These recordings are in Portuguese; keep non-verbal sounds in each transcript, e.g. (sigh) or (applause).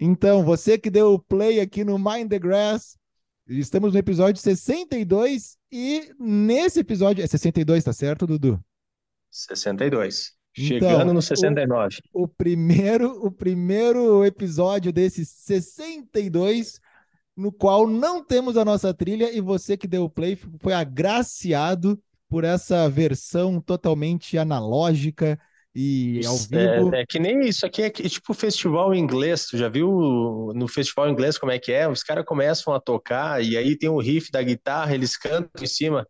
Então, você que deu o play aqui no Mind the Grass, estamos no episódio 62 e nesse episódio, é 62, tá certo, Dudu? 62. Então, Chegando no o, 69. o primeiro, o primeiro episódio desses 62, no qual não temos a nossa trilha, e você que deu o play foi agraciado por essa versão totalmente analógica e ao vivo. É, é que nem isso aqui é tipo festival inglês. Tu já viu no festival inglês como é que é? Os caras começam a tocar e aí tem o riff da guitarra, eles cantam em cima.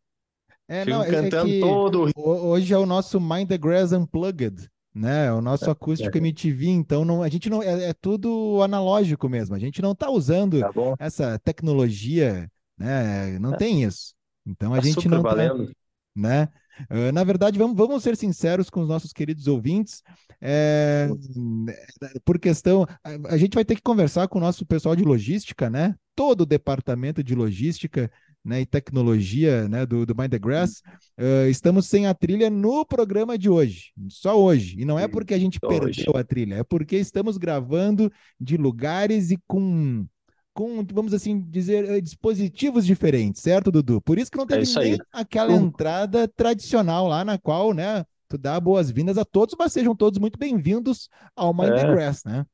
É, não, Ficam é, é cantando todo hoje é o nosso Mind the Grass Unplugged, né? É o nosso acústico MTV, então não, a gente não é, é tudo analógico mesmo. A gente não está usando Tá essa tecnologia, né? Não tem isso. Então a Tá gente não tá, valendo. né? Uh, na verdade, vamos, vamos ser sinceros com os nossos queridos ouvintes. é, por questão, a, a gente vai ter que conversar com o nosso pessoal de logística, né? Todo o departamento de logística, né, e tecnologia, né, do, do Mind the Grass. Uh, estamos sem a trilha no programa de hoje, só hoje. E não é porque a gente Só hoje. perdeu a trilha, é porque estamos gravando de lugares e com com, vamos assim dizer, eh, dispositivos diferentes, certo, Dudu? Por isso que não É teve aí. nem aquela entrada tradicional lá na qual, né, tu dá boas-vindas a todos, mas sejam todos muito bem-vindos ao Mind the É, Grass, né?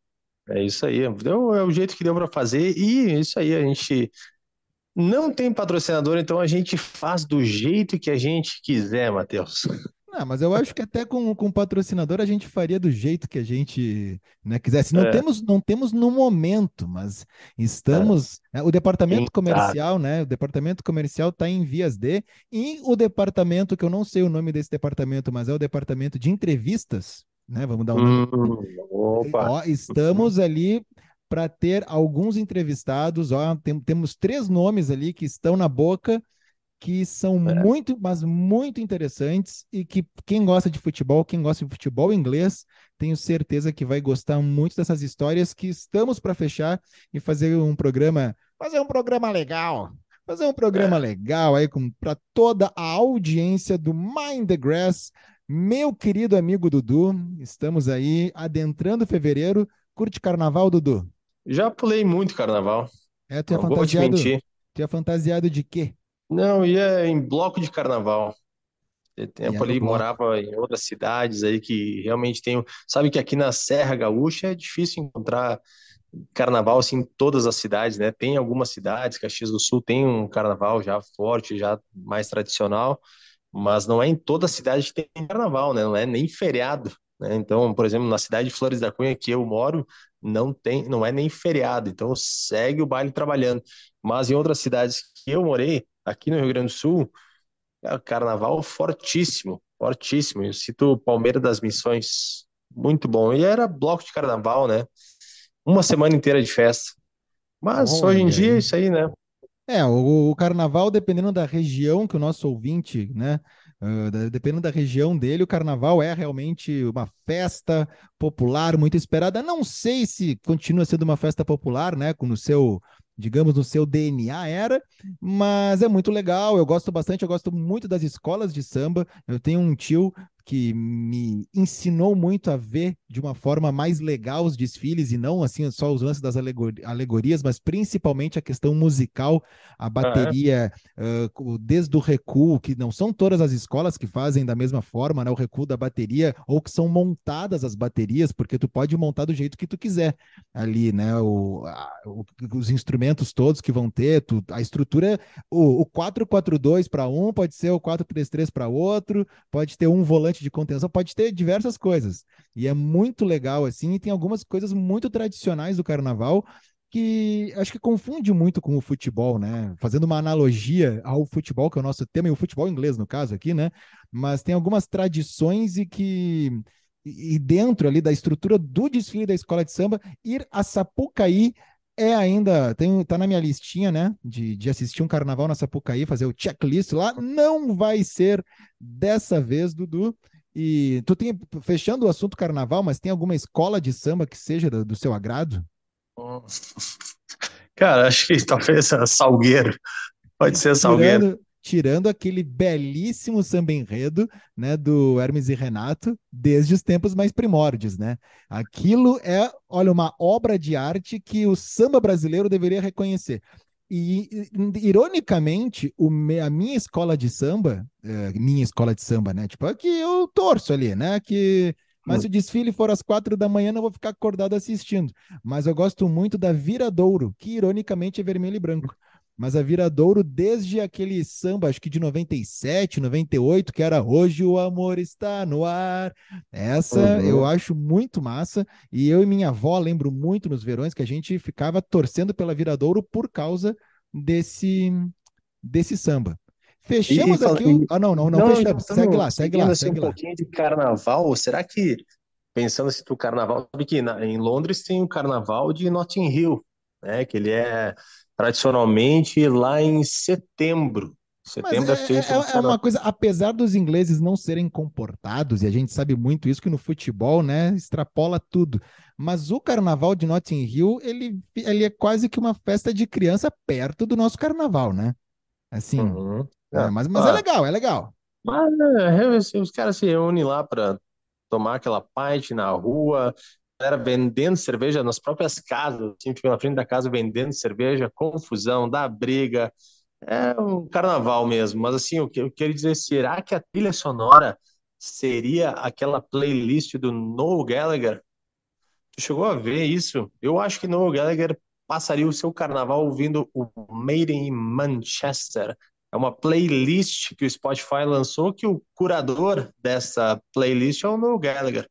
é isso aí. É o jeito que deu para fazer e é isso aí. A gente não tem patrocinador, então a gente faz do jeito que a gente quiser, Matheus. Não, mas eu acho que até com, com patrocinador a gente faria do jeito que a gente né, quisesse. Não É, temos, não temos no momento, mas é. estamos. né, o departamento comercial, né? O departamento comercial está em vias de, e o departamento, que eu não sei o nome desse departamento, mas é o departamento de entrevistas, né? Vamos dar um nome. Hum, opa. Ó, estamos ali para ter alguns entrevistados. Ó, tem- temos três nomes ali que estão na boca que são É. muito, mas muito interessantes e que quem gosta de futebol, quem gosta de futebol inglês, tenho certeza que vai gostar muito dessas histórias que estamos para fechar e fazer um programa, fazer um programa legal, fazer um programa É. legal aí para toda a audiência do Mind the Grass. Meu querido amigo Dudu, estamos aí adentrando fevereiro. Curte carnaval, Dudu? Já pulei muito carnaval. É, tu é Não vou te fantasiado, mentir. tu é fantasiado de quê? Não, ia em bloco de carnaval. Tem tempo ali morava em outras cidades aí que realmente tem. Sabe que aqui na Serra Gaúcha é difícil encontrar carnaval assim em todas as cidades, né? Tem algumas cidades, Caxias do Sul tem um carnaval já forte, já mais tradicional, mas não é em toda cidade que tem carnaval, né? Não é nem feriado, né? Então, por exemplo, na cidade de Flores da Cunha que eu moro, não tem, não é nem feriado, então segue o baile trabalhando. Mas em outras cidades que eu morei, aqui no Rio Grande do Sul, é, carnaval fortíssimo, fortíssimo. Eu cito o Palmeira das Missões, muito bom. E era bloco de carnaval, né? Uma semana inteira de festa. Mas hoje em Olha dia é isso aí, né? É, o, o carnaval, dependendo da região que o nosso ouvinte, né? Da- dependendo da região dele, o carnaval é realmente uma festa popular muito esperada. Não sei se continua sendo uma festa popular, né? No seu, digamos, no seu DNA era, mas é muito legal. Eu gosto bastante, eu gosto muito das escolas de samba. Eu tenho um tio que me ensinou muito a ver de uma forma mais legal os desfiles e não assim só os lances das alegori- alegorias, mas principalmente a questão musical, a Ah, é? bateria, ah, o- desde o recuo, que não são todas as escolas que fazem da mesma forma, né, o recuo da bateria, ou que são montadas as baterias, porque tu pode montar do jeito que tu quiser ali, né, o, a- o- os instrumentos todos que vão ter, tu- a estrutura, o, o 4-4-2 para um, pode ser o 4-3-3 para outro, pode ter um volante de contenção, pode ter diversas coisas. E é muito legal assim, e tem algumas coisas muito tradicionais do carnaval que acho que confunde muito com o futebol, né? Fazendo uma analogia ao futebol, que é o nosso tema, e o futebol inglês, no caso aqui, né? Mas tem algumas tradições e que. E dentro ali da estrutura do desfile da escola de samba, ir a Sapucaí é ainda. Tem, tá na minha listinha, né? De, de assistir um carnaval na Sapucaí, fazer o checklist lá. Não vai ser dessa vez, Dudu. E tu tem, fechando o assunto carnaval, mas tem alguma escola de samba que seja do, do seu agrado? Cara, acho que talvez Salgueiro. Pode ser Salgueiro. Tirando, aquele belíssimo samba enredo, né, do Hermes e Renato, desde os tempos mais primórdios, né? Aquilo é, olha, uma obra de arte que o samba brasileiro deveria reconhecer. E, ironicamente, o, a minha escola de samba, é, minha escola de samba, né? Tipo, aqui eu torço ali, né? Que, mas se o desfile for às quatro da manhã, não vou ficar acordado assistindo. Mas eu gosto muito da Viradouro, que ironicamente é vermelho e branco. Mas a Viradouro, desde aquele samba, acho que de 97, 98, que era Hoje o Amor Está no Ar. Essa uhum. eu acho muito massa. E eu e minha avó lembro muito nos verões que a gente ficava torcendo pela Viradouro por causa desse, desse samba. Fechamos e, aqui. O... Ah, não, não, não, não fechamos. Então, segue lá, segue lá. Assim, segue um lá. pouquinho de carnaval. Será que, pensando assim pro carnaval, sabe que na, em Londres tem o carnaval de Notting Hill, né? Que ele é tradicionalmente lá em setembro. Setembro Mas é, é, é uma coisa, apesar dos ingleses não serem comportados, e a gente sabe muito isso que no futebol, né, extrapola tudo. Mas o carnaval de Notting Hill, ele, ele é quase que uma festa de criança perto do nosso carnaval, né? Assim, uhum. é, mas, mas é legal, é legal. Mas é, os caras se reúnem lá para tomar aquela pint na rua, galera vendendo cerveja nas próprias casas, assim, fica na frente da casa vendendo cerveja, confusão, dá briga, é um carnaval mesmo. Mas assim, o que eu queria dizer, será que a trilha sonora seria aquela playlist do Noel Gallagher? Tu chegou a ver isso? Eu acho que Noel Gallagher passaria o seu carnaval ouvindo o Made in Manchester. É uma playlist que o Spotify lançou que o curador dessa playlist é o Noel Gallagher.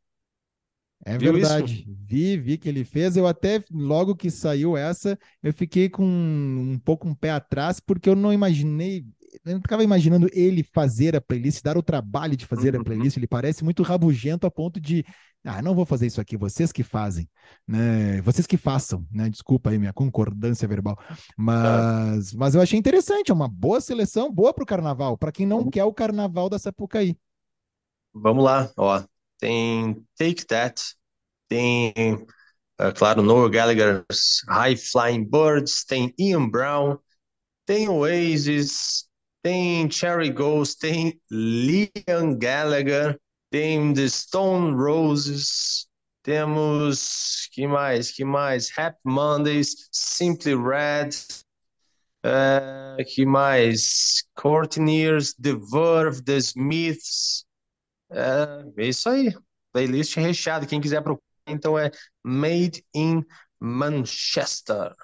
É Viu verdade. Isso? Vi, vi que ele fez. Eu até, logo que saiu essa, eu fiquei com um pouco um pé atrás, porque eu não imaginei, eu não ficava imaginando ele fazer a playlist, dar o trabalho de fazer uhum. a playlist. Ele parece muito rabugento a ponto de, ah, não vou fazer isso aqui, vocês que fazem, né? Vocês que façam, né? Desculpa aí minha concordância verbal. Mas, ah. mas eu achei interessante, é uma boa seleção, boa para o carnaval, para quem não quer o carnaval da Sapucaí. Vamos lá, ó tem Take That, tem, uh, claro, Noel Gallagher's High Flying Birds, tem Ian Brown, tem Oasis, tem Cherry Ghost, tem Liam Gallagher, tem The Stone Roses, temos, que mais, que mais? Happy Mondays, Simply Red, uh, que mais? Courtney's, The Verve, The Smiths, é, é isso aí. Playlist recheada. Quem quiser procurar, então é Made in Manchester.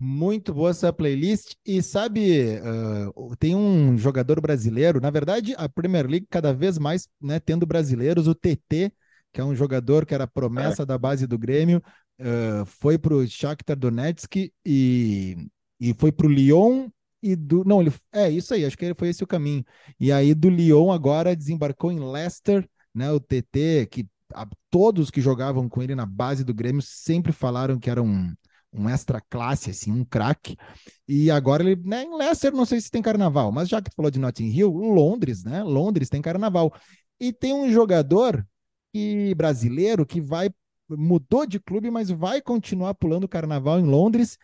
Muito boa essa playlist. E sabe, uh, tem um jogador brasileiro, na verdade, a Premier League cada vez mais né, tendo brasileiros, o TT, que é um jogador que era promessa é. da base do Grêmio, uh, foi para o Shakhtar Donetsk e, e foi para o Lyon e do. Não, ele. É isso aí, acho que foi esse o caminho. E aí do Lyon agora desembarcou em Leicester, né? O TT, que a, todos que jogavam com ele na base do Grêmio sempre falaram que era um, um extra classe, assim, um craque. E agora ele, né, em Leicester, não sei se tem carnaval, mas já que tu falou de Notting Hill, Londres, né? Londres tem carnaval. E tem um jogador que, brasileiro que vai mudou de clube, mas vai continuar pulando carnaval em Londres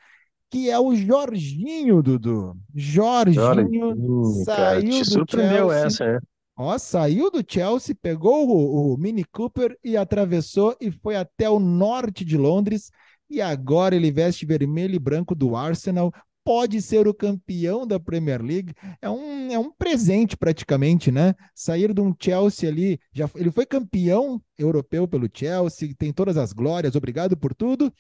que é o Jorginho, Dudu. Jorginho, Jorginho saiu cara, do Chelsea. essa, né? Ó, saiu do Chelsea, pegou o, o, Mini Cooper e atravessou e foi até o norte de Londres. E agora ele veste vermelho e branco do Arsenal. Pode ser o campeão da Premier League. É um, é um presente praticamente, né? Sair de um Chelsea ali. Já, ele foi campeão europeu pelo Chelsea, tem todas as glórias, obrigado por tudo.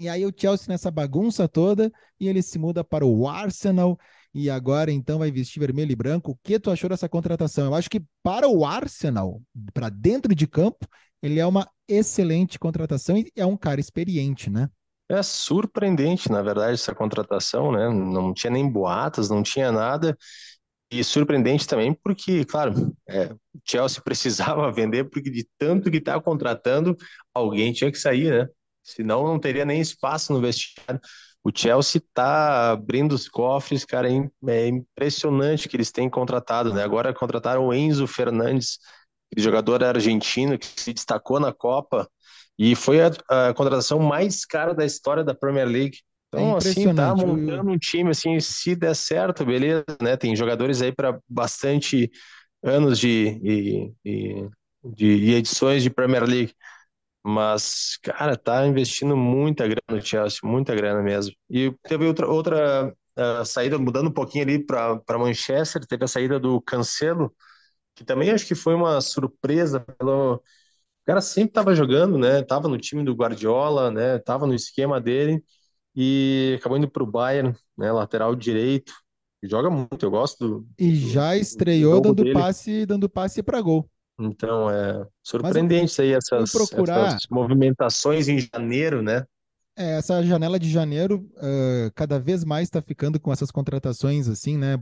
E aí o Chelsea nessa bagunça toda e ele se muda para o Arsenal e agora então vai vestir vermelho e branco. O que tu achou dessa contratação? Eu acho que para o Arsenal, para dentro de campo, ele é uma excelente contratação e é um cara experiente, né? É surpreendente, na verdade, essa contratação, né? Não tinha nem boatos, não tinha nada. E surpreendente também porque, claro, é, o Chelsea (laughs) precisava vender porque de tanto que está contratando, alguém tinha que sair, né? Senão não teria nem espaço no vestiário. O Chelsea está abrindo os cofres, cara, é impressionante que eles têm contratado, né? Agora contrataram o Enzo Fernandes, jogador argentino que se destacou na Copa e foi a, a contratação mais cara da história da Premier League. Então, é assim, tá montando um time, assim, se der certo, beleza, né? Tem jogadores aí para bastante anos de, de, de, edições de Premier League. Mas, cara, tá investindo muita grana no Chelsea, muita grana mesmo. E teve outra, outra uh, saída, mudando um pouquinho ali para Manchester, teve a saída do Cancelo, que também acho que foi uma surpresa pelo. O cara sempre estava jogando, né? Tava no time do Guardiola, né? Tava no esquema dele e acabou indo para o Bayern, né? Lateral direito. Joga muito, eu gosto do. E já estreou do dando dele. passe, dando passe para gol. Então é surpreendente aí essas, procurar... essas movimentações em janeiro, né? É, essa janela de janeiro uh, cada vez mais está ficando com essas contratações assim, né,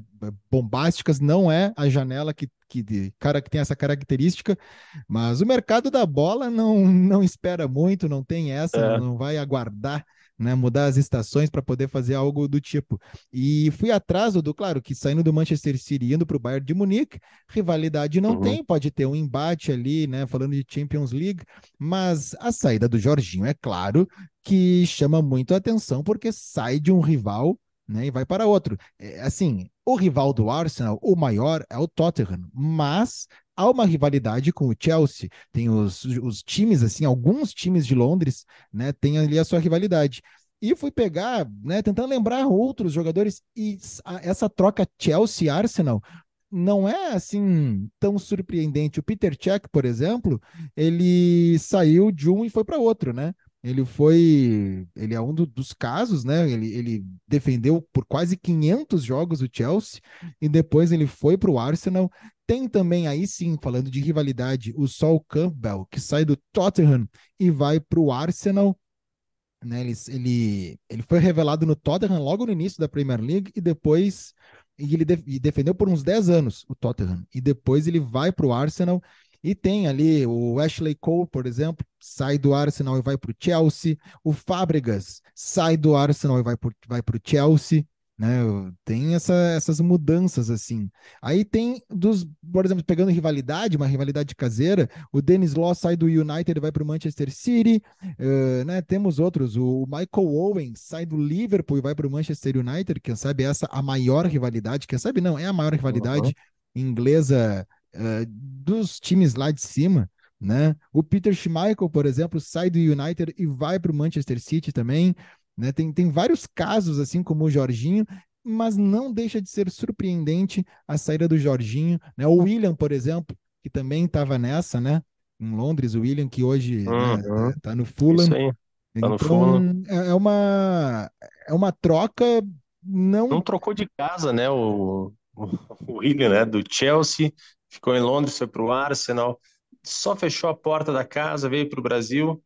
bombásticas. Não é a janela que, que, cara, que tem essa característica, mas o mercado da bola não, não espera muito, não tem essa, é. não vai aguardar né, mudar as estações para poder fazer algo do tipo. E fui atrás do, claro, que saindo do Manchester City indo para o Bayern de Munique, rivalidade não uhum. tem, pode ter um embate ali, né, falando de Champions League, mas a saída do Jorginho, é claro, que chama muito a atenção porque sai de um rival né, e vai para outro. É, assim, o rival do Arsenal, o maior, é o Tottenham, mas há uma rivalidade com o Chelsea. Tem os, os times, assim, alguns times de Londres, né, tem ali a sua rivalidade. E fui pegar, né, tentando lembrar outros jogadores, e essa troca Chelsea-Arsenal não é assim tão surpreendente. O Peter Cech, por exemplo, ele saiu de um e foi para outro, né? Ele foi, ele é um do, dos casos, né? Ele, ele defendeu por quase 500 jogos o Chelsea e depois ele foi para o Arsenal. Tem também aí sim, falando de rivalidade, o Sol Campbell, que sai do Tottenham e vai para o Arsenal. Né, ele, ele, ele foi revelado no Tottenham logo no início da Premier League e depois e ele de, e defendeu por uns 10 anos o Tottenham e depois ele vai para o Arsenal e tem ali o Ashley Cole, por exemplo, sai do Arsenal e vai para o Chelsea. O Fábregas sai do Arsenal e vai para o Chelsea. Né? Tem essa, essas mudanças assim. Aí tem dos, por exemplo, pegando rivalidade, uma rivalidade caseira, o Dennis Law sai do United e vai para o Manchester City. Uh, né? Temos outros, o Michael Owen sai do Liverpool e vai para o Manchester United. Quem sabe essa a maior rivalidade? Quem sabe não é a maior rivalidade uhum. inglesa uh, dos times lá de cima, né? O Peter Schmeichel, por exemplo, sai do United e vai para o Manchester City também, né? Tem, tem vários casos, assim como o Jorginho, mas não deixa de ser surpreendente a saída do Jorginho, né? O William, por exemplo, que também estava nessa, né? Em Londres, o William, que hoje né, uhum. né, tá no Fulham. Tá então, no Fulham. É, é uma é uma troca não não trocou de casa, né? O, o William, né? Do Chelsea ficou em Londres, foi para o Arsenal, só fechou a porta da casa, veio para o Brasil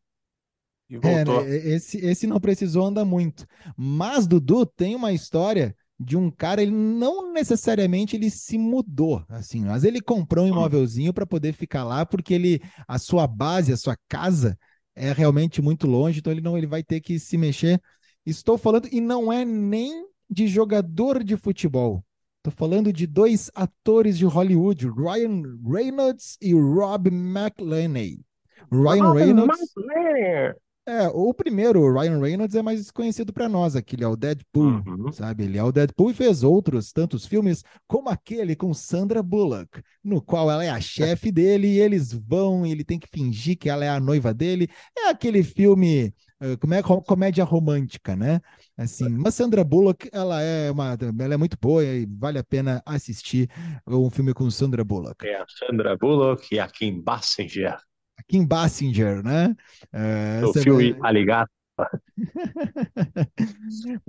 e voltou. É, né? esse, esse não precisou andar muito. Mas, Dudu, tem uma história de um cara, ele não necessariamente ele se mudou, assim, mas ele comprou um hum. imóvelzinho para poder ficar lá, porque ele a sua base, a sua casa é realmente muito longe, então ele não ele vai ter que se mexer. Estou falando e não é nem de jogador de futebol. Tô falando de dois atores de Hollywood, Ryan Reynolds e Rob McElhenney. Ryan Rob Reynolds. É, o primeiro, o Ryan Reynolds, é mais conhecido para nós aqui, ele é o Deadpool, uhum. sabe? Ele é o Deadpool e fez outros tantos filmes, como aquele com Sandra Bullock, no qual ela é a chefe dele e eles vão e ele tem que fingir que ela é a noiva dele. É aquele filme, uh, como é comédia romântica, né? Assim, mas Sandra Bullock, ela é uma, ela é muito boa e vale a pena assistir um filme com Sandra Bullock. É a Sandra Bullock e a Kim Basinger. Kim Basinger, né? É, o filme vai... Aligata.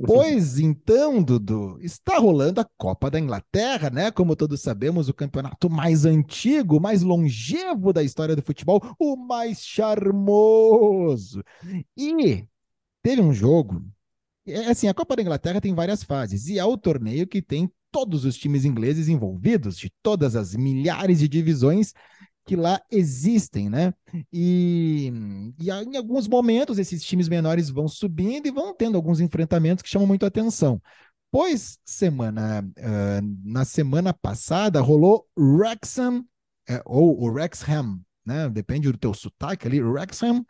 pois então, Dudu, está rolando a Copa da Inglaterra, né? Como todos sabemos, o campeonato mais antigo, mais longevo da história do futebol, o mais charmoso. E teve um jogo é assim, a Copa da Inglaterra tem várias fases e é o torneio que tem todos os times ingleses envolvidos, de todas as milhares de divisões que lá existem, né? E, e em alguns momentos esses times menores vão subindo e vão tendo alguns enfrentamentos que chamam muito atenção. Pois semana uh, na semana passada rolou Wrexham uh, ou o Wrexham né? Depende do teu sotaque ali, Wrexham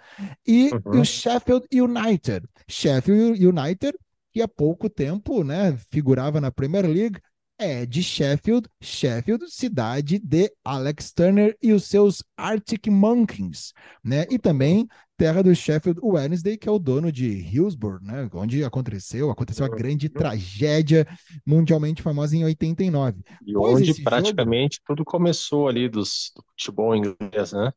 e uhum. o Sheffield United. Sheffield United que há pouco tempo né, figurava na Premier League, é de Sheffield, Sheffield, cidade de Alex Turner e os seus Arctic Monkeys, né? E também terra do Sheffield Wednesday, que é o dono de Hillsborough, né? Onde aconteceu, aconteceu a grande tragédia mundialmente famosa em 89. E pois onde praticamente jogo... tudo começou ali dos, do futebol inglês, né?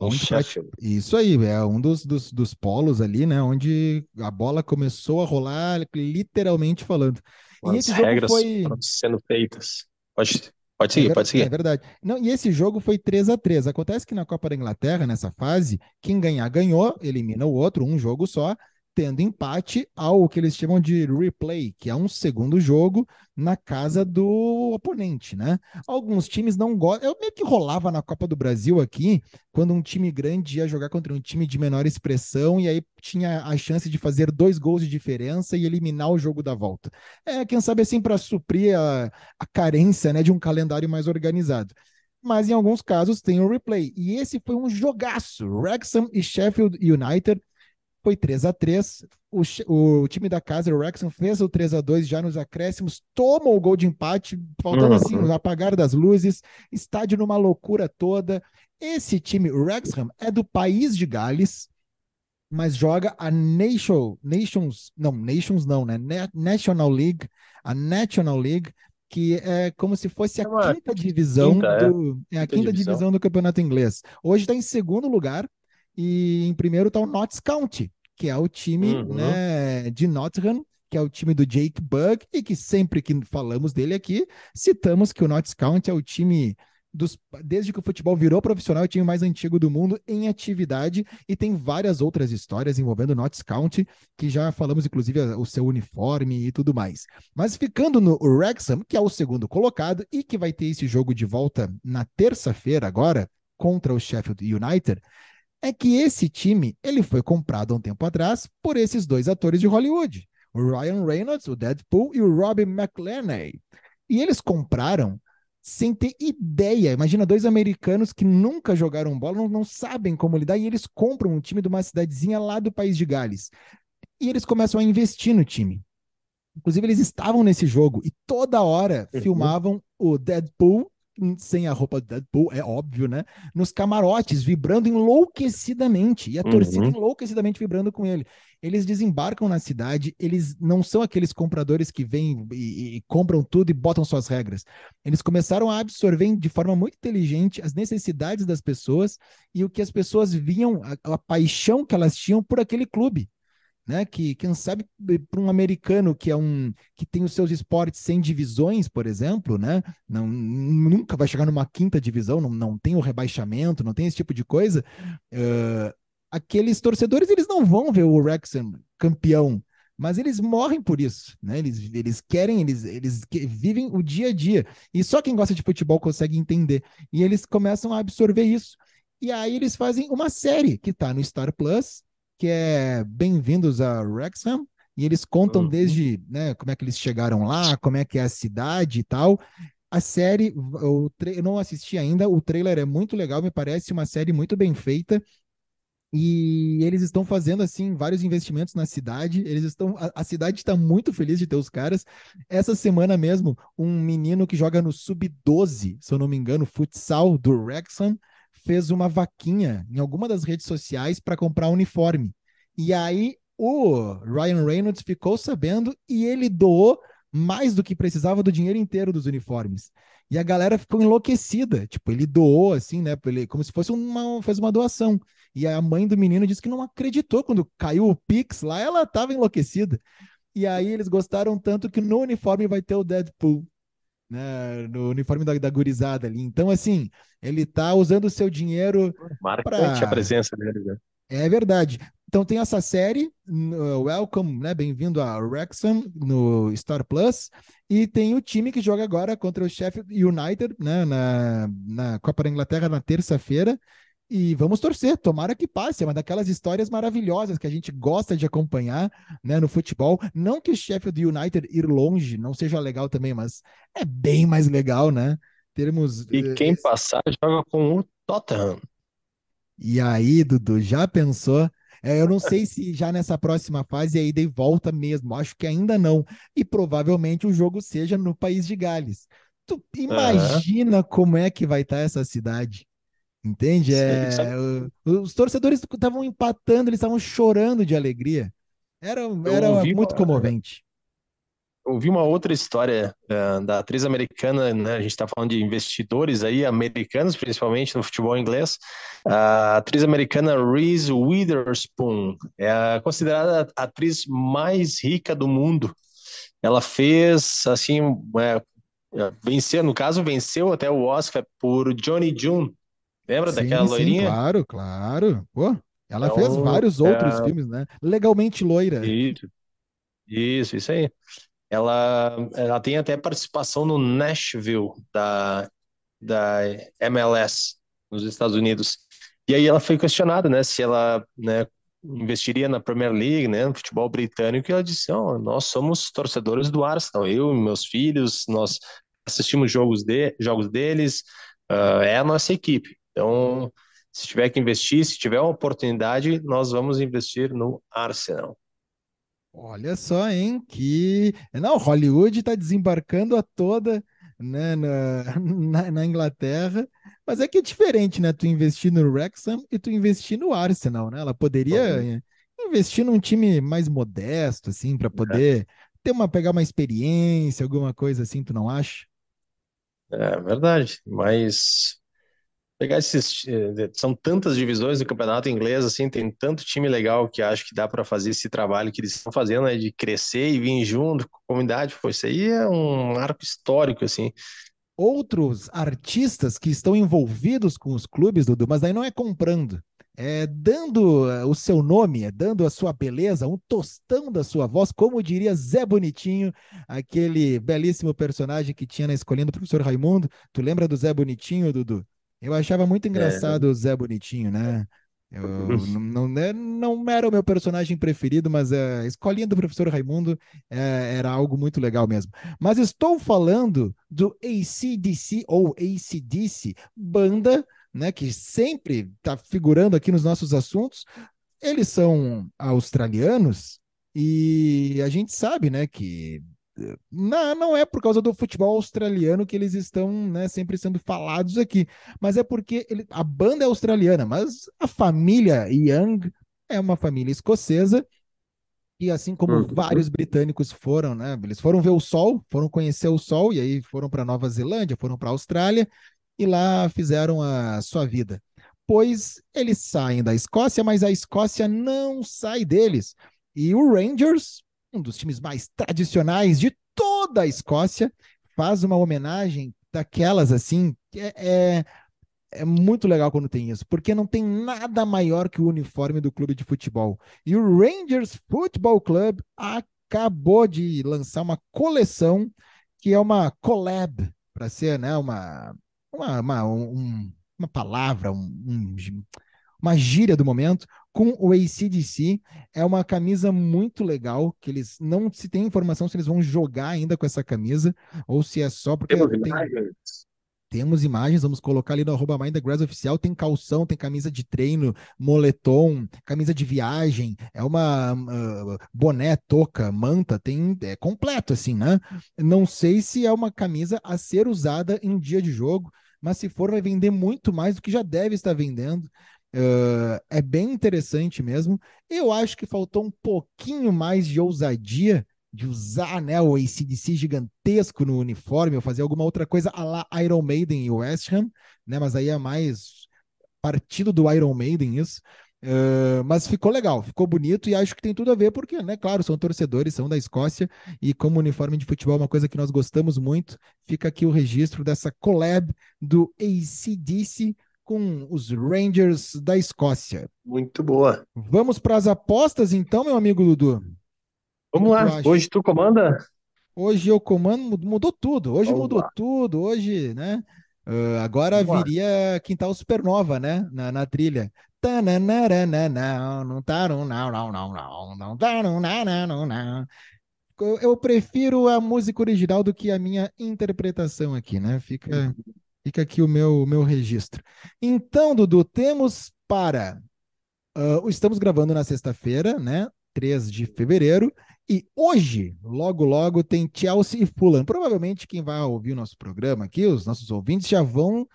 Onde Sheffield. Isso aí, é um dos, dos, dos polos ali, né? Onde a bola começou a rolar, literalmente falando. As e esse regras foi... sendo feitas. Pode, pode seguir, é pode seguir. É verdade. Não, e esse jogo foi 3 a 3 Acontece que na Copa da Inglaterra, nessa fase, quem ganhar, ganhou, elimina o outro, um jogo só tendo empate ao que eles chamam de replay, que é um segundo jogo na casa do oponente, né? Alguns times não gostam. Eu meio que rolava na Copa do Brasil aqui, quando um time grande ia jogar contra um time de menor expressão, e aí tinha a chance de fazer dois gols de diferença e eliminar o jogo da volta. É, quem sabe assim, para suprir a, a carência né, de um calendário mais organizado mas em alguns casos tem o replay. E esse foi um jogaço. Wrexham e Sheffield United foi 3 a 3 o, o time da casa, o Wrexham, fez o 3 a 2 já nos acréscimos, toma o gol de empate, faltando assim, uhum. assim, o apagar das luzes, estádio numa loucura toda. Esse time, o Wrexham, é do país de Gales, mas joga a Nation, Nations, não, Nations não, né? National League, a National League, que é como se fosse a é quinta divisão quinta, é. do, é, é a quinta, quinta divisão. divisão do campeonato inglês. Hoje está em segundo lugar e em primeiro está o Notts County, que é o time uhum. né, de Nottingham, que é o time do Jake Bug, e que sempre que falamos dele aqui, citamos que o Notts County é o time dos, desde que o futebol virou profissional, é o time mais antigo do mundo em atividade e tem várias outras histórias envolvendo o Notts County, que já falamos inclusive o seu uniforme e tudo mais. Mas ficando no Wrexham, que é o segundo colocado e que vai ter esse jogo de volta na terça-feira agora contra o Sheffield United, é que esse time ele foi comprado há um tempo atrás por esses dois atores de Hollywood, o Ryan Reynolds, o Deadpool, e o Robbie McLenney. E eles compraram sem ter ideia. Imagina dois americanos que nunca jogaram bola, não, não sabem como lidar, e eles compram um time de uma cidadezinha lá do país de Gales. E eles começam a investir no time. Inclusive, eles estavam nesse jogo e toda hora uhum. filmavam o Deadpool sem a roupa do Deadpool, é óbvio, né? Nos camarotes, vibrando enlouquecidamente. E a uhum. torcida enlouquecidamente vibrando com ele. Eles desembarcam na cidade, eles não são aqueles compradores que vêm e, e, compram tudo e botam suas regras. Eles começaram a absorver de forma muito inteligente as necessidades das pessoas e o que as pessoas viam, a, a paixão que elas tinham por aquele clube né? Que quem sabe para um americano que é um que tem os seus esportes sem divisões, por exemplo, né? Não, nunca vai chegar numa quinta divisão, não, não tem o rebaixamento, não tem esse tipo de coisa. Uh, aqueles torcedores eles não vão ver o Wrexham campeão, mas eles morrem por isso, né? Eles, eles querem, eles, eles vivem o dia a dia. E só quem gosta de futebol consegue entender. E eles começam a absorver isso. E aí eles fazem uma série que está no Star Plus, que é Bem-vindos a Wrexham, e eles contam uhum. desde né, como é que eles chegaram lá, como é que é a cidade e tal. A série, o eu não assisti ainda, o trailer é muito legal, me parece uma série muito bem feita. E eles estão fazendo assim vários investimentos na cidade. Eles estão, a, a cidade está muito feliz de ter os caras. Essa semana mesmo, um menino que joga no sub-12, se eu não me engano, futsal do Wrexham, fez uma vaquinha em alguma das redes sociais para comprar uniforme. E aí o Ryan Reynolds ficou sabendo e ele doou mais do que precisava do dinheiro inteiro dos uniformes. E a galera ficou enlouquecida. Tipo, ele doou assim, né? Ele, como se fosse uma, fez uma doação. E a mãe do menino disse que não acreditou quando caiu o Pix lá, ela estava enlouquecida. E aí eles gostaram tanto que no uniforme vai ter o Deadpool né, no uniforme da, da gurizada ali. Então, assim, ele tá usando o seu dinheiro. Marcante pra... a presença dele, né? É verdade. Então tem essa série, uh, Welcome, né? Bem-vindo a Wrexham no Star Plus. E tem o time que joga agora contra o Sheffield United, né? Na, na Copa da Inglaterra na terça-feira. E vamos torcer, tomara que passe. É uma daquelas histórias maravilhosas que a gente gosta de acompanhar né, no futebol. Não que o Sheffield United ir longe não seja legal também, mas é bem mais legal, né? Termos. E eh, quem esse... passar joga com o Tottenham. E aí, Dudu, já pensou? É, eu não sei se já nessa próxima fase a ida e volta mesmo. Acho que ainda não. E provavelmente o jogo seja no país de Gales. Tu imagina uhum. como é que vai estar tá essa cidade? Entende? É, os torcedores estavam empatando, eles estavam chorando de alegria. Era, era muito comovente ouvi uma outra história uh, da atriz americana, né? A gente está falando de investidores aí, americanos, principalmente no futebol inglês. A atriz americana Reese Witherspoon é considerada a atriz mais rica do mundo. Ela fez, assim, é, é, venceu, no caso, venceu até o Oscar por Johnny June. Lembra sim, daquela loirinha? Sim, claro, claro. Pô, ela então, fez vários outros é... filmes, né? Legalmente loira. Isso, isso, isso aí ela, ela tem até participação no Nashville da, da MLS nos Estados Unidos. E aí ela foi questionada, né, se ela, né, investiria na Premier League, né, no futebol britânico, e ela disse, oh, nós somos torcedores do Arsenal, eu e meus filhos, nós assistimos jogos, de, jogos deles, uh, é a nossa equipe. Então, se tiver que investir, se tiver uma oportunidade, nós vamos investir no Arsenal. Olha só, hein? Que. Não, Hollywood está desembarcando a toda né, na, na, na, Inglaterra. Mas é que é diferente, né? Tu investir no Wrexham e tu investir no Arsenal, né? Ela poderia uhum. investir num time mais modesto, assim, para poder é. ter uma, pegar uma experiência, alguma coisa assim, tu não acha? É verdade, mas pegar esses. Eh, são tantas divisões do campeonato inglês, assim, tem tanto time legal que acho que dá para fazer esse trabalho que eles estão fazendo, né, de crescer e vir junto com a comunidade. Pô, isso aí é um arco histórico, assim. Outros artistas que estão envolvidos com os clubes, Dudu, mas aí não é comprando. É dando eh, o seu nome, é dando a sua beleza, um tostão da sua voz, como diria Zé Bonitinho, aquele belíssimo personagem que tinha na escolhendo o professor Raimundo. Tu lembra do Zé Bonitinho, Dudu? Eu achava muito é. engraçado é. o Zé Bonitinho, né? Eu, não, não, né, não, era o meu personagem preferido, mas a escolinha do professor Raimundo é, era algo muito legal mesmo. Mas estou falando do ACDC ou ACDC, banda né, que sempre está figurando aqui nos nossos assuntos. Eles são australianos e a gente sabe né, que não, não é por causa do futebol australiano que eles estão né, sempre sendo falados aqui, mas é porque ele, a banda é australiana, mas a família Young é uma família escocesa e assim como uhum. vários britânicos foram, né, eles foram ver o sol, foram conhecer o sol e aí foram para Nova Zelândia, foram para a Austrália e lá fizeram a sua vida. Pois eles saem da Escócia, mas a Escócia não sai deles. E o Rangers, um dos times mais tradicionais de toda a Escócia, faz uma homenagem daquelas assim, é, é, é, muito legal quando tem isso, porque não tem nada maior que o uniforme do clube de futebol. E o Rangers Football Club acabou de lançar uma coleção que é uma collab, para ser né, uma, uma, uma, um, uma palavra, um, um uma gíria do momento, com o ACDC. É uma camisa muito legal, que eles não se tem informação se eles vão jogar ainda com essa camisa, ou se é só porque. Temos tem... imagens. Temos imagens, vamos colocar ali no arroba the oficial. Tem calção, tem camisa de treino, moletom, camisa de viagem, é uma uh, boné, touca, manta, tem é completo assim, né? Não sei se é uma camisa a ser usada em dia de jogo, mas se for, vai vender muito mais do que já deve estar vendendo. Uh, é bem interessante mesmo. Eu acho que faltou um pouquinho mais de ousadia de usar né, o ACDC gigantesco no uniforme ou fazer alguma outra coisa a la Iron Maiden e West Ham, né? Mas aí é mais partido do Iron Maiden isso. Uh, mas ficou legal, ficou bonito e acho que tem tudo a ver, porque, né, claro, são torcedores, são da Escócia e como uniforme de futebol é uma coisa que nós gostamos muito, fica aqui o registro dessa collab do ACDC com os Rangers da Escócia. Muito boa. Vamos para as apostas, então, meu amigo Dudu? Vamos lá. Tu Hoje tu comanda? Hoje eu comando, mudou tudo. Hoje Vamos mudou lá. tudo. Hoje, né? Uh, agora Vamos viria lá. Quintal Supernova, né? Na, na trilha. Eu prefiro a música original do que a minha interpretação aqui, né? Fica. Fica aqui o meu, meu registro. Então, Dudu, temos para Uh, estamos gravando na sexta-feira, né? 3 de fevereiro. E hoje, logo, logo, tem Chelsea e Fulham. Provavelmente quem vai ouvir o nosso programa aqui, os nossos ouvintes, já vão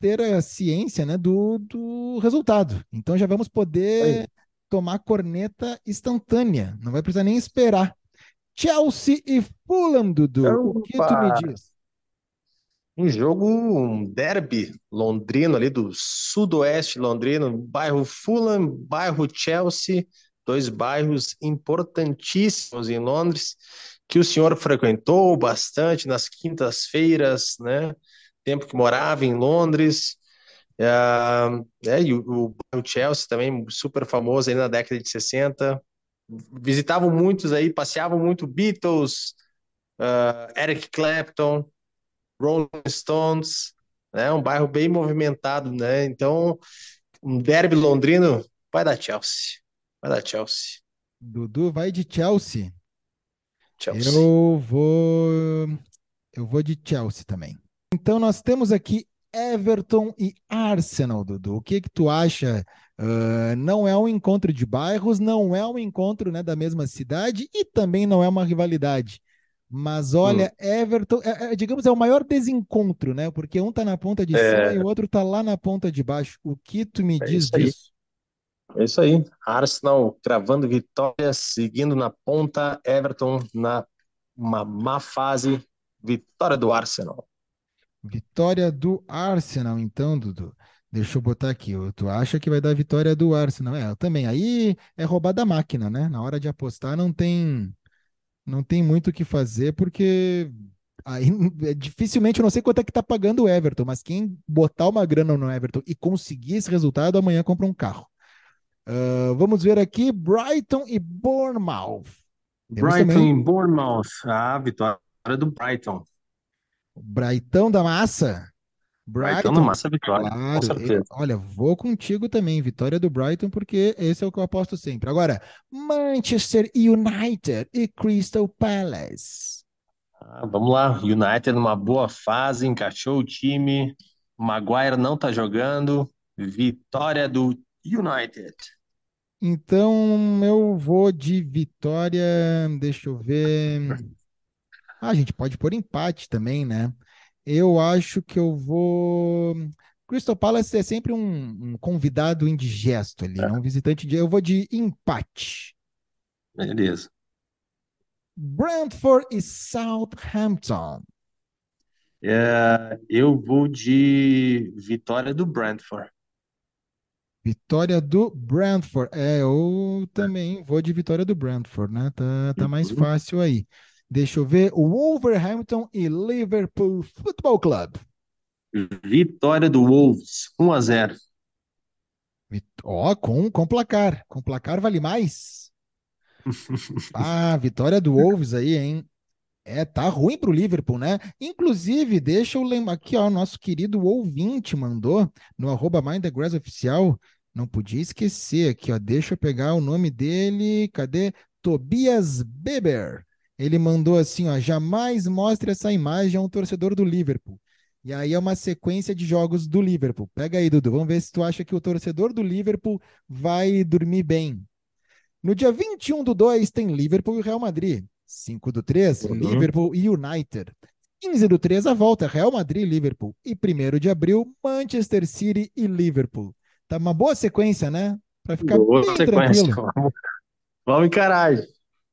ter a ciência né, do, do resultado. Então já vamos poder Oi. tomar corneta instantânea. Não vai precisar nem esperar. Chelsea e Fulham, Dudu. Opa. O que tu me diz? Um jogo, um derby londrino ali do sudoeste londrino, bairro Fulham, bairro Chelsea, dois bairros importantíssimos em Londres, que o senhor frequentou bastante nas quintas-feiras, né? Tempo que morava em Londres. É, é, e o, o Chelsea também, super famoso aí na década de 60. Visitavam muitos aí, passeavam muito Beatles, uh, Eric Clapton, Rolling Stones, né? Um bairro bem movimentado, né? Então, um derby londrino vai dar Chelsea. Vai dar Chelsea. Dudu vai de Chelsea. Chelsea. Eu vou eu vou de Chelsea também. Então nós temos aqui Everton e Arsenal, Dudu. O que que tu acha? Uh, não é um encontro de bairros, não é um encontro né, da mesma cidade e também não é uma rivalidade. Mas olha, hum. Everton, é, é, digamos, é o maior desencontro, né? Porque um tá na ponta de é... cima e o outro tá lá na ponta de baixo. O que tu me é diz disso? É isso aí. Arsenal cravando vitória, seguindo na ponta. Everton na uma má fase. Vitória do Arsenal. Vitória do Arsenal, então, Dudu. Deixa eu botar aqui. Tu acha que vai dar vitória do Arsenal? É, eu também. Aí é roubar da máquina, né? Na hora de apostar não tem não tem muito o que fazer, porque aí (laughs) é, dificilmente eu não sei quanto é que tá pagando o Everton, mas quem botar uma grana no Everton e conseguir esse resultado, amanhã compra um carro. Uh, vamos ver aqui, Brighton e Bournemouth. Temos Brighton também... e Bournemouth. Ah, vitória do Brighton. Brighton da massa. Brighton, Brighton massa vitória, claro, com certeza. olha, vou contigo também, vitória do Brighton, porque esse é o que eu aposto sempre. Agora, Manchester United e Crystal Palace. Ah, vamos lá, United numa boa fase, encaixou o time, Maguire não tá jogando, vitória do United. Então, eu vou de vitória, deixa eu ver. Ah, a gente pode pôr empate também, né? Eu acho que eu vou. Crystal Palace é sempre um, um convidado indigesto ali, é. um visitante de. Eu vou de empate. Beleza. Brentford e Southampton. É, eu vou de vitória do Brentford. Vitória do Brentford. É, eu também vou de vitória do Brentford, né? Tá, tá mais uhum. fácil aí. Deixa eu ver. Wolverhampton e Liverpool Football Club. Vitória do Wolves, 1 a 0. Ó, oh, com, com placar. Com placar vale mais. (laughs) ah, vitória do Wolves aí, hein? É, tá ruim pro Liverpool, né? Inclusive, deixa eu lembrar aqui, ó, nosso querido ouvinte mandou no arroba Grass Oficial. Não podia esquecer aqui, ó. Deixa eu pegar o nome dele. Cadê? Tobias Beber. Ele mandou assim, ó, jamais mostre essa imagem a um torcedor do Liverpool. E aí é uma sequência de jogos do Liverpool. Pega aí, Dudu, vamos ver se tu acha que o torcedor do Liverpool vai dormir bem. No dia 21 do 2 tem Liverpool e Real Madrid. 5 do 3, uhum. Liverpool e United. 15 do 3 a volta, Real Madrid e Liverpool. E 1 de abril, Manchester City e Liverpool. Tá uma boa sequência, né? Para ficar boa bem sequência. tranquilo. Vamos, (laughs) vamos encarar.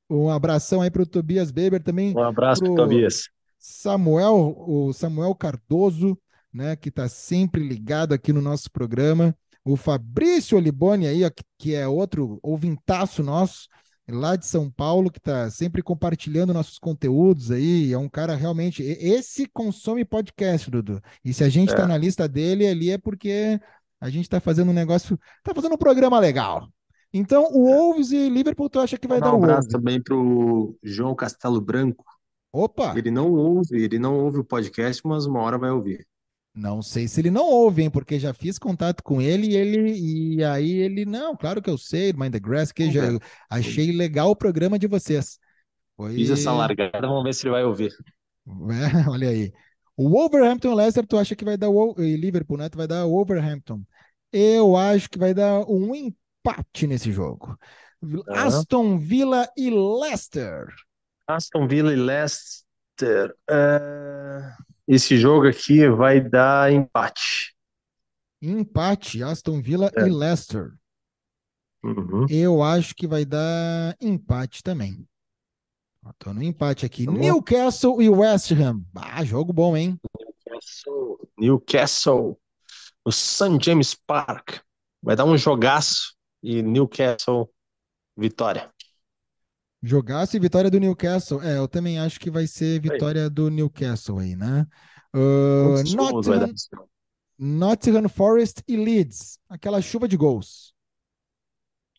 Um abração aí para o Tobias Beber também. Um abraço para o Tobias. Samuel, o Samuel Cardoso, né, que está sempre ligado aqui no nosso programa. O Fabrício Oliboni aí, que é outro ouvintaço nosso, lá de São Paulo, que está sempre compartilhando nossos conteúdos aí. É um cara realmente. Esse consome podcast, Dudu. E se a gente está é. na lista dele ali é porque a gente está fazendo um negócio. Está fazendo um programa legal. Então, o Wolves e Liverpool, tu acha que vai dar um abraço também para o João Castelo Branco. Opa! Ele não ouve, ele não ouve o podcast, mas uma hora vai ouvir. Não sei se ele não ouve, hein, porque já fiz contato com ele e ele e aí ele não, claro que eu sei, Mind the Grass, que já é. achei legal o programa de vocês. Foi... Fiz essa largada, vamos ver se ele vai ouvir. (laughs) É, olha aí. O Wolverhampton Leicester, tu acha que vai dar o Liverpool, né? Tu vai dar o Wolverhampton. Eu acho que vai dar um empate nesse jogo. Tá. Aston Villa e Leicester. Aston Villa e Leicester. É, Esse jogo aqui vai dar empate. Empate, Aston Villa É. e Leicester. Uhum. Eu acho que vai dar empate também. Tô no empate aqui. Tá. Newcastle e West Ham. Ah, jogo bom, hein? Newcastle, Newcastle, o St. James Park. Vai dar um jogaço e Newcastle, vitória. Jogaço e vitória do Newcastle. É, eu também acho que vai ser vitória do Newcastle aí, né? Uh, Nottingham? Nottingham Forest e Leeds. Aquela chuva de gols.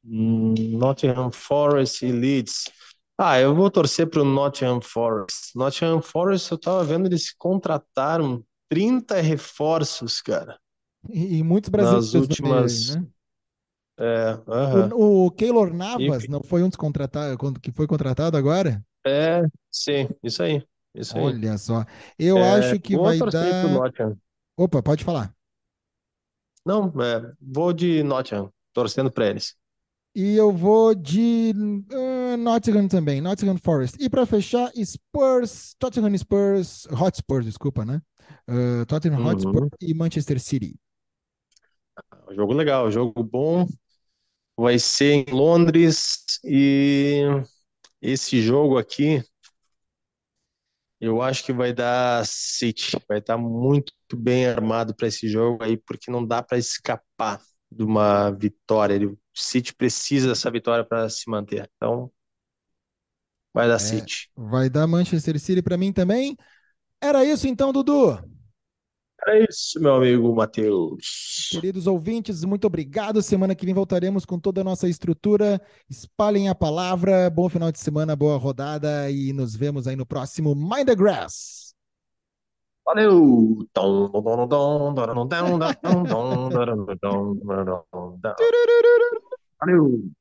Hum, Nottingham Forest e Leeds. Ah, eu vou torcer para o Nottingham Forest. Nottingham Forest, eu tava vendo, eles contrataram 30 reforços, cara. E, e muitos Nas brasileiros aí, últimas. né? É, aham. O, o Keylor Navas Enfim. não foi um dos contratados, que foi contratado agora? É, sim, isso aí. Isso aí. Olha só. Eu É, acho que vai dar. Nottingham. Opa, pode falar. Não, é, vou de Nottingham, torcendo para eles. E eu vou de uh, Nottingham também, Nottingham Forest. E para fechar, Spurs, Tottenham Spurs, Hotspur, desculpa, né? Uh, Tottenham Uhum. Hotspur e Manchester City. Jogo legal, jogo bom. Vai ser em Londres e esse jogo aqui, eu acho que vai dar City. Vai estar muito bem armado para esse jogo aí, porque não dá para escapar de uma vitória. O City precisa dessa vitória para se manter. Então, vai dar É, City. vai dar Manchester City para mim também. Era isso então, Dudu. É isso, meu amigo Matheus. Queridos ouvintes, muito obrigado. Semana que vem voltaremos com toda a nossa estrutura. Espalhem a palavra. Bom final de semana, boa rodada e nos vemos aí no próximo Mind the Grass. Valeu! Valeu!